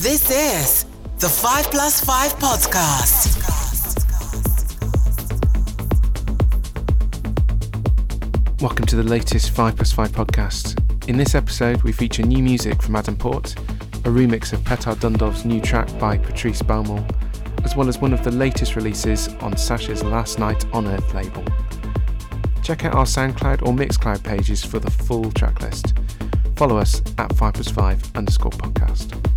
This is the 5 Plus 5 podcast. Welcome to the latest 5 Plus 5 podcast. In this episode, we feature new music from Adam Port, a remix of Petar Dundov's new track by Patrice Baumel, as well as one of the latest releases on Sasha's Last Night on Earth label. Check out our SoundCloud or Mixcloud pages for the full tracklist. Follow us at 5 plus 5 underscore podcast.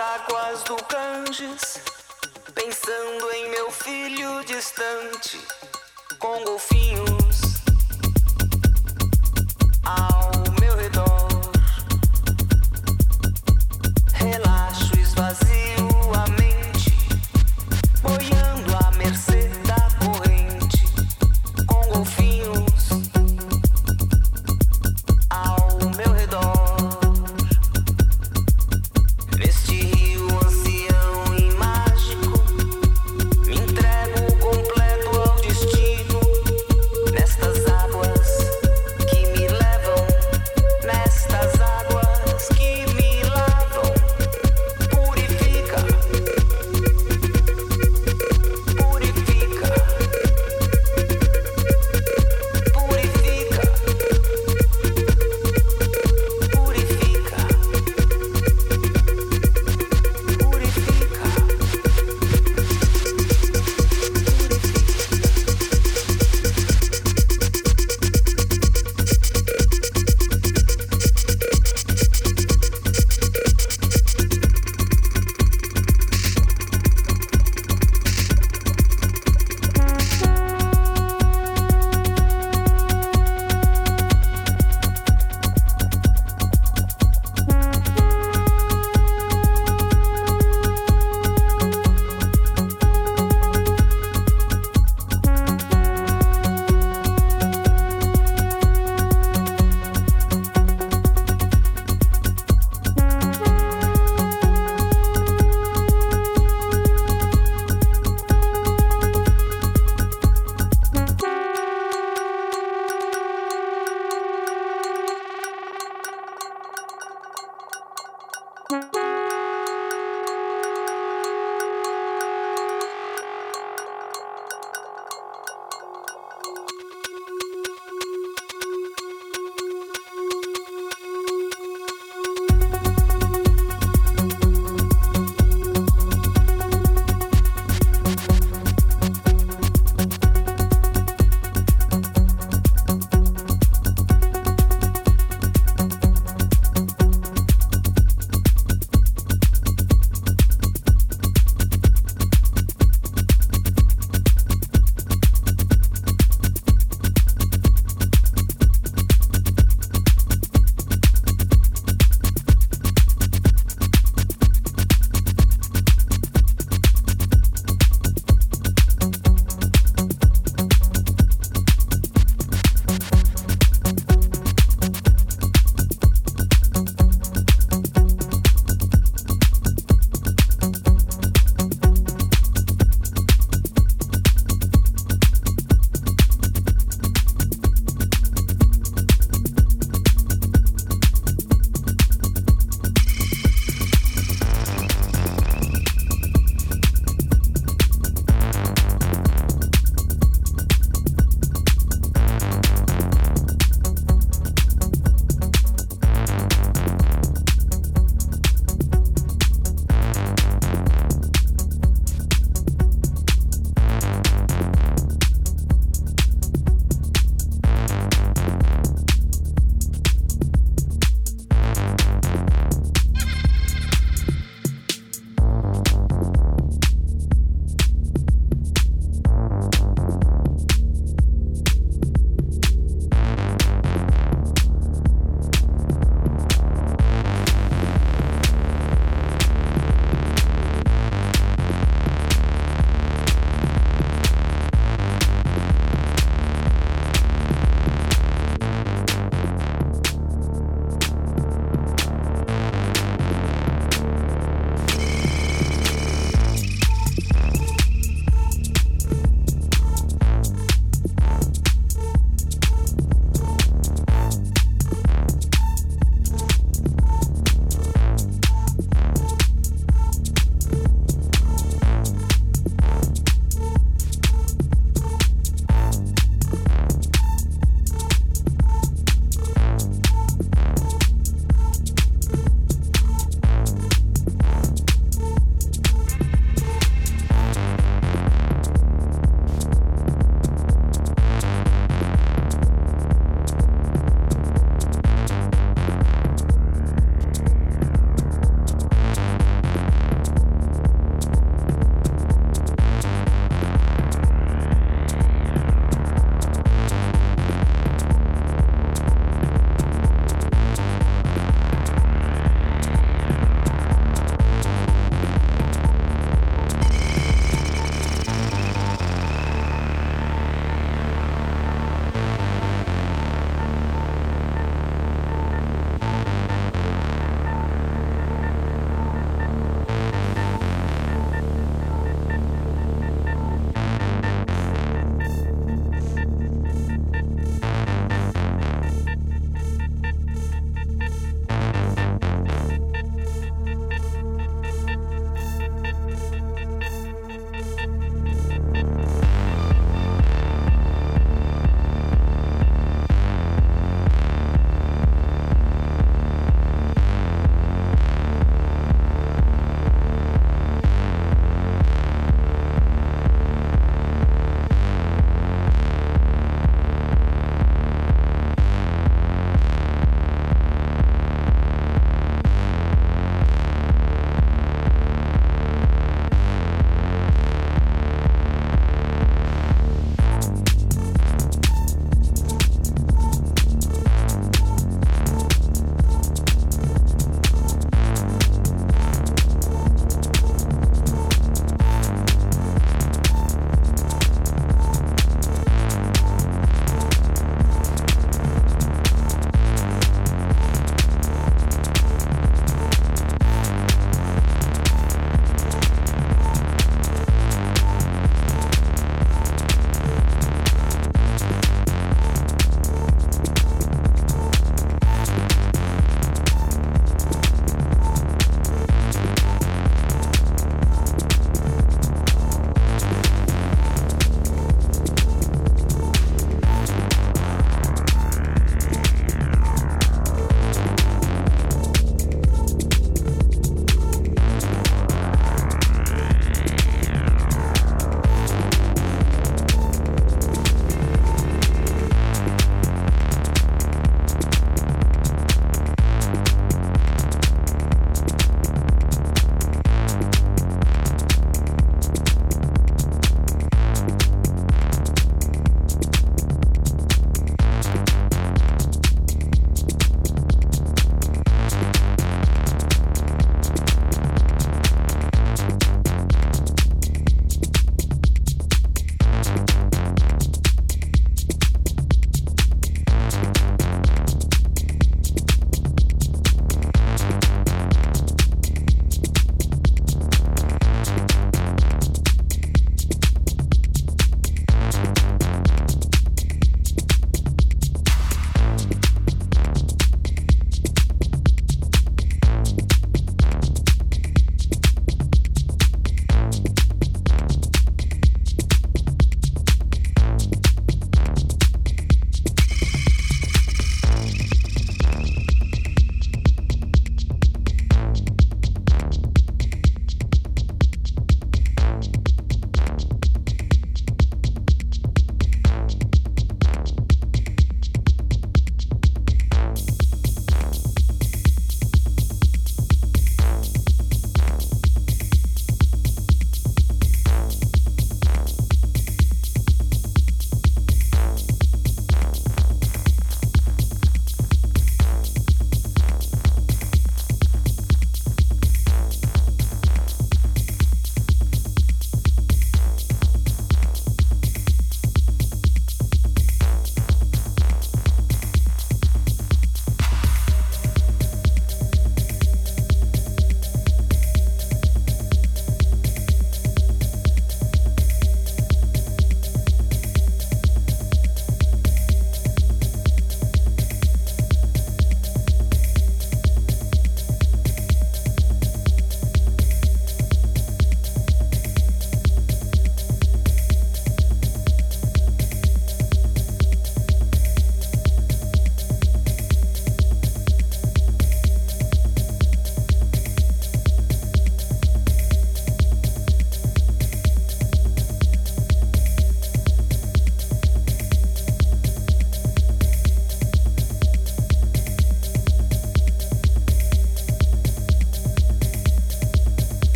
águas do Ganges, pensando em meu filho distante, com golfinhos.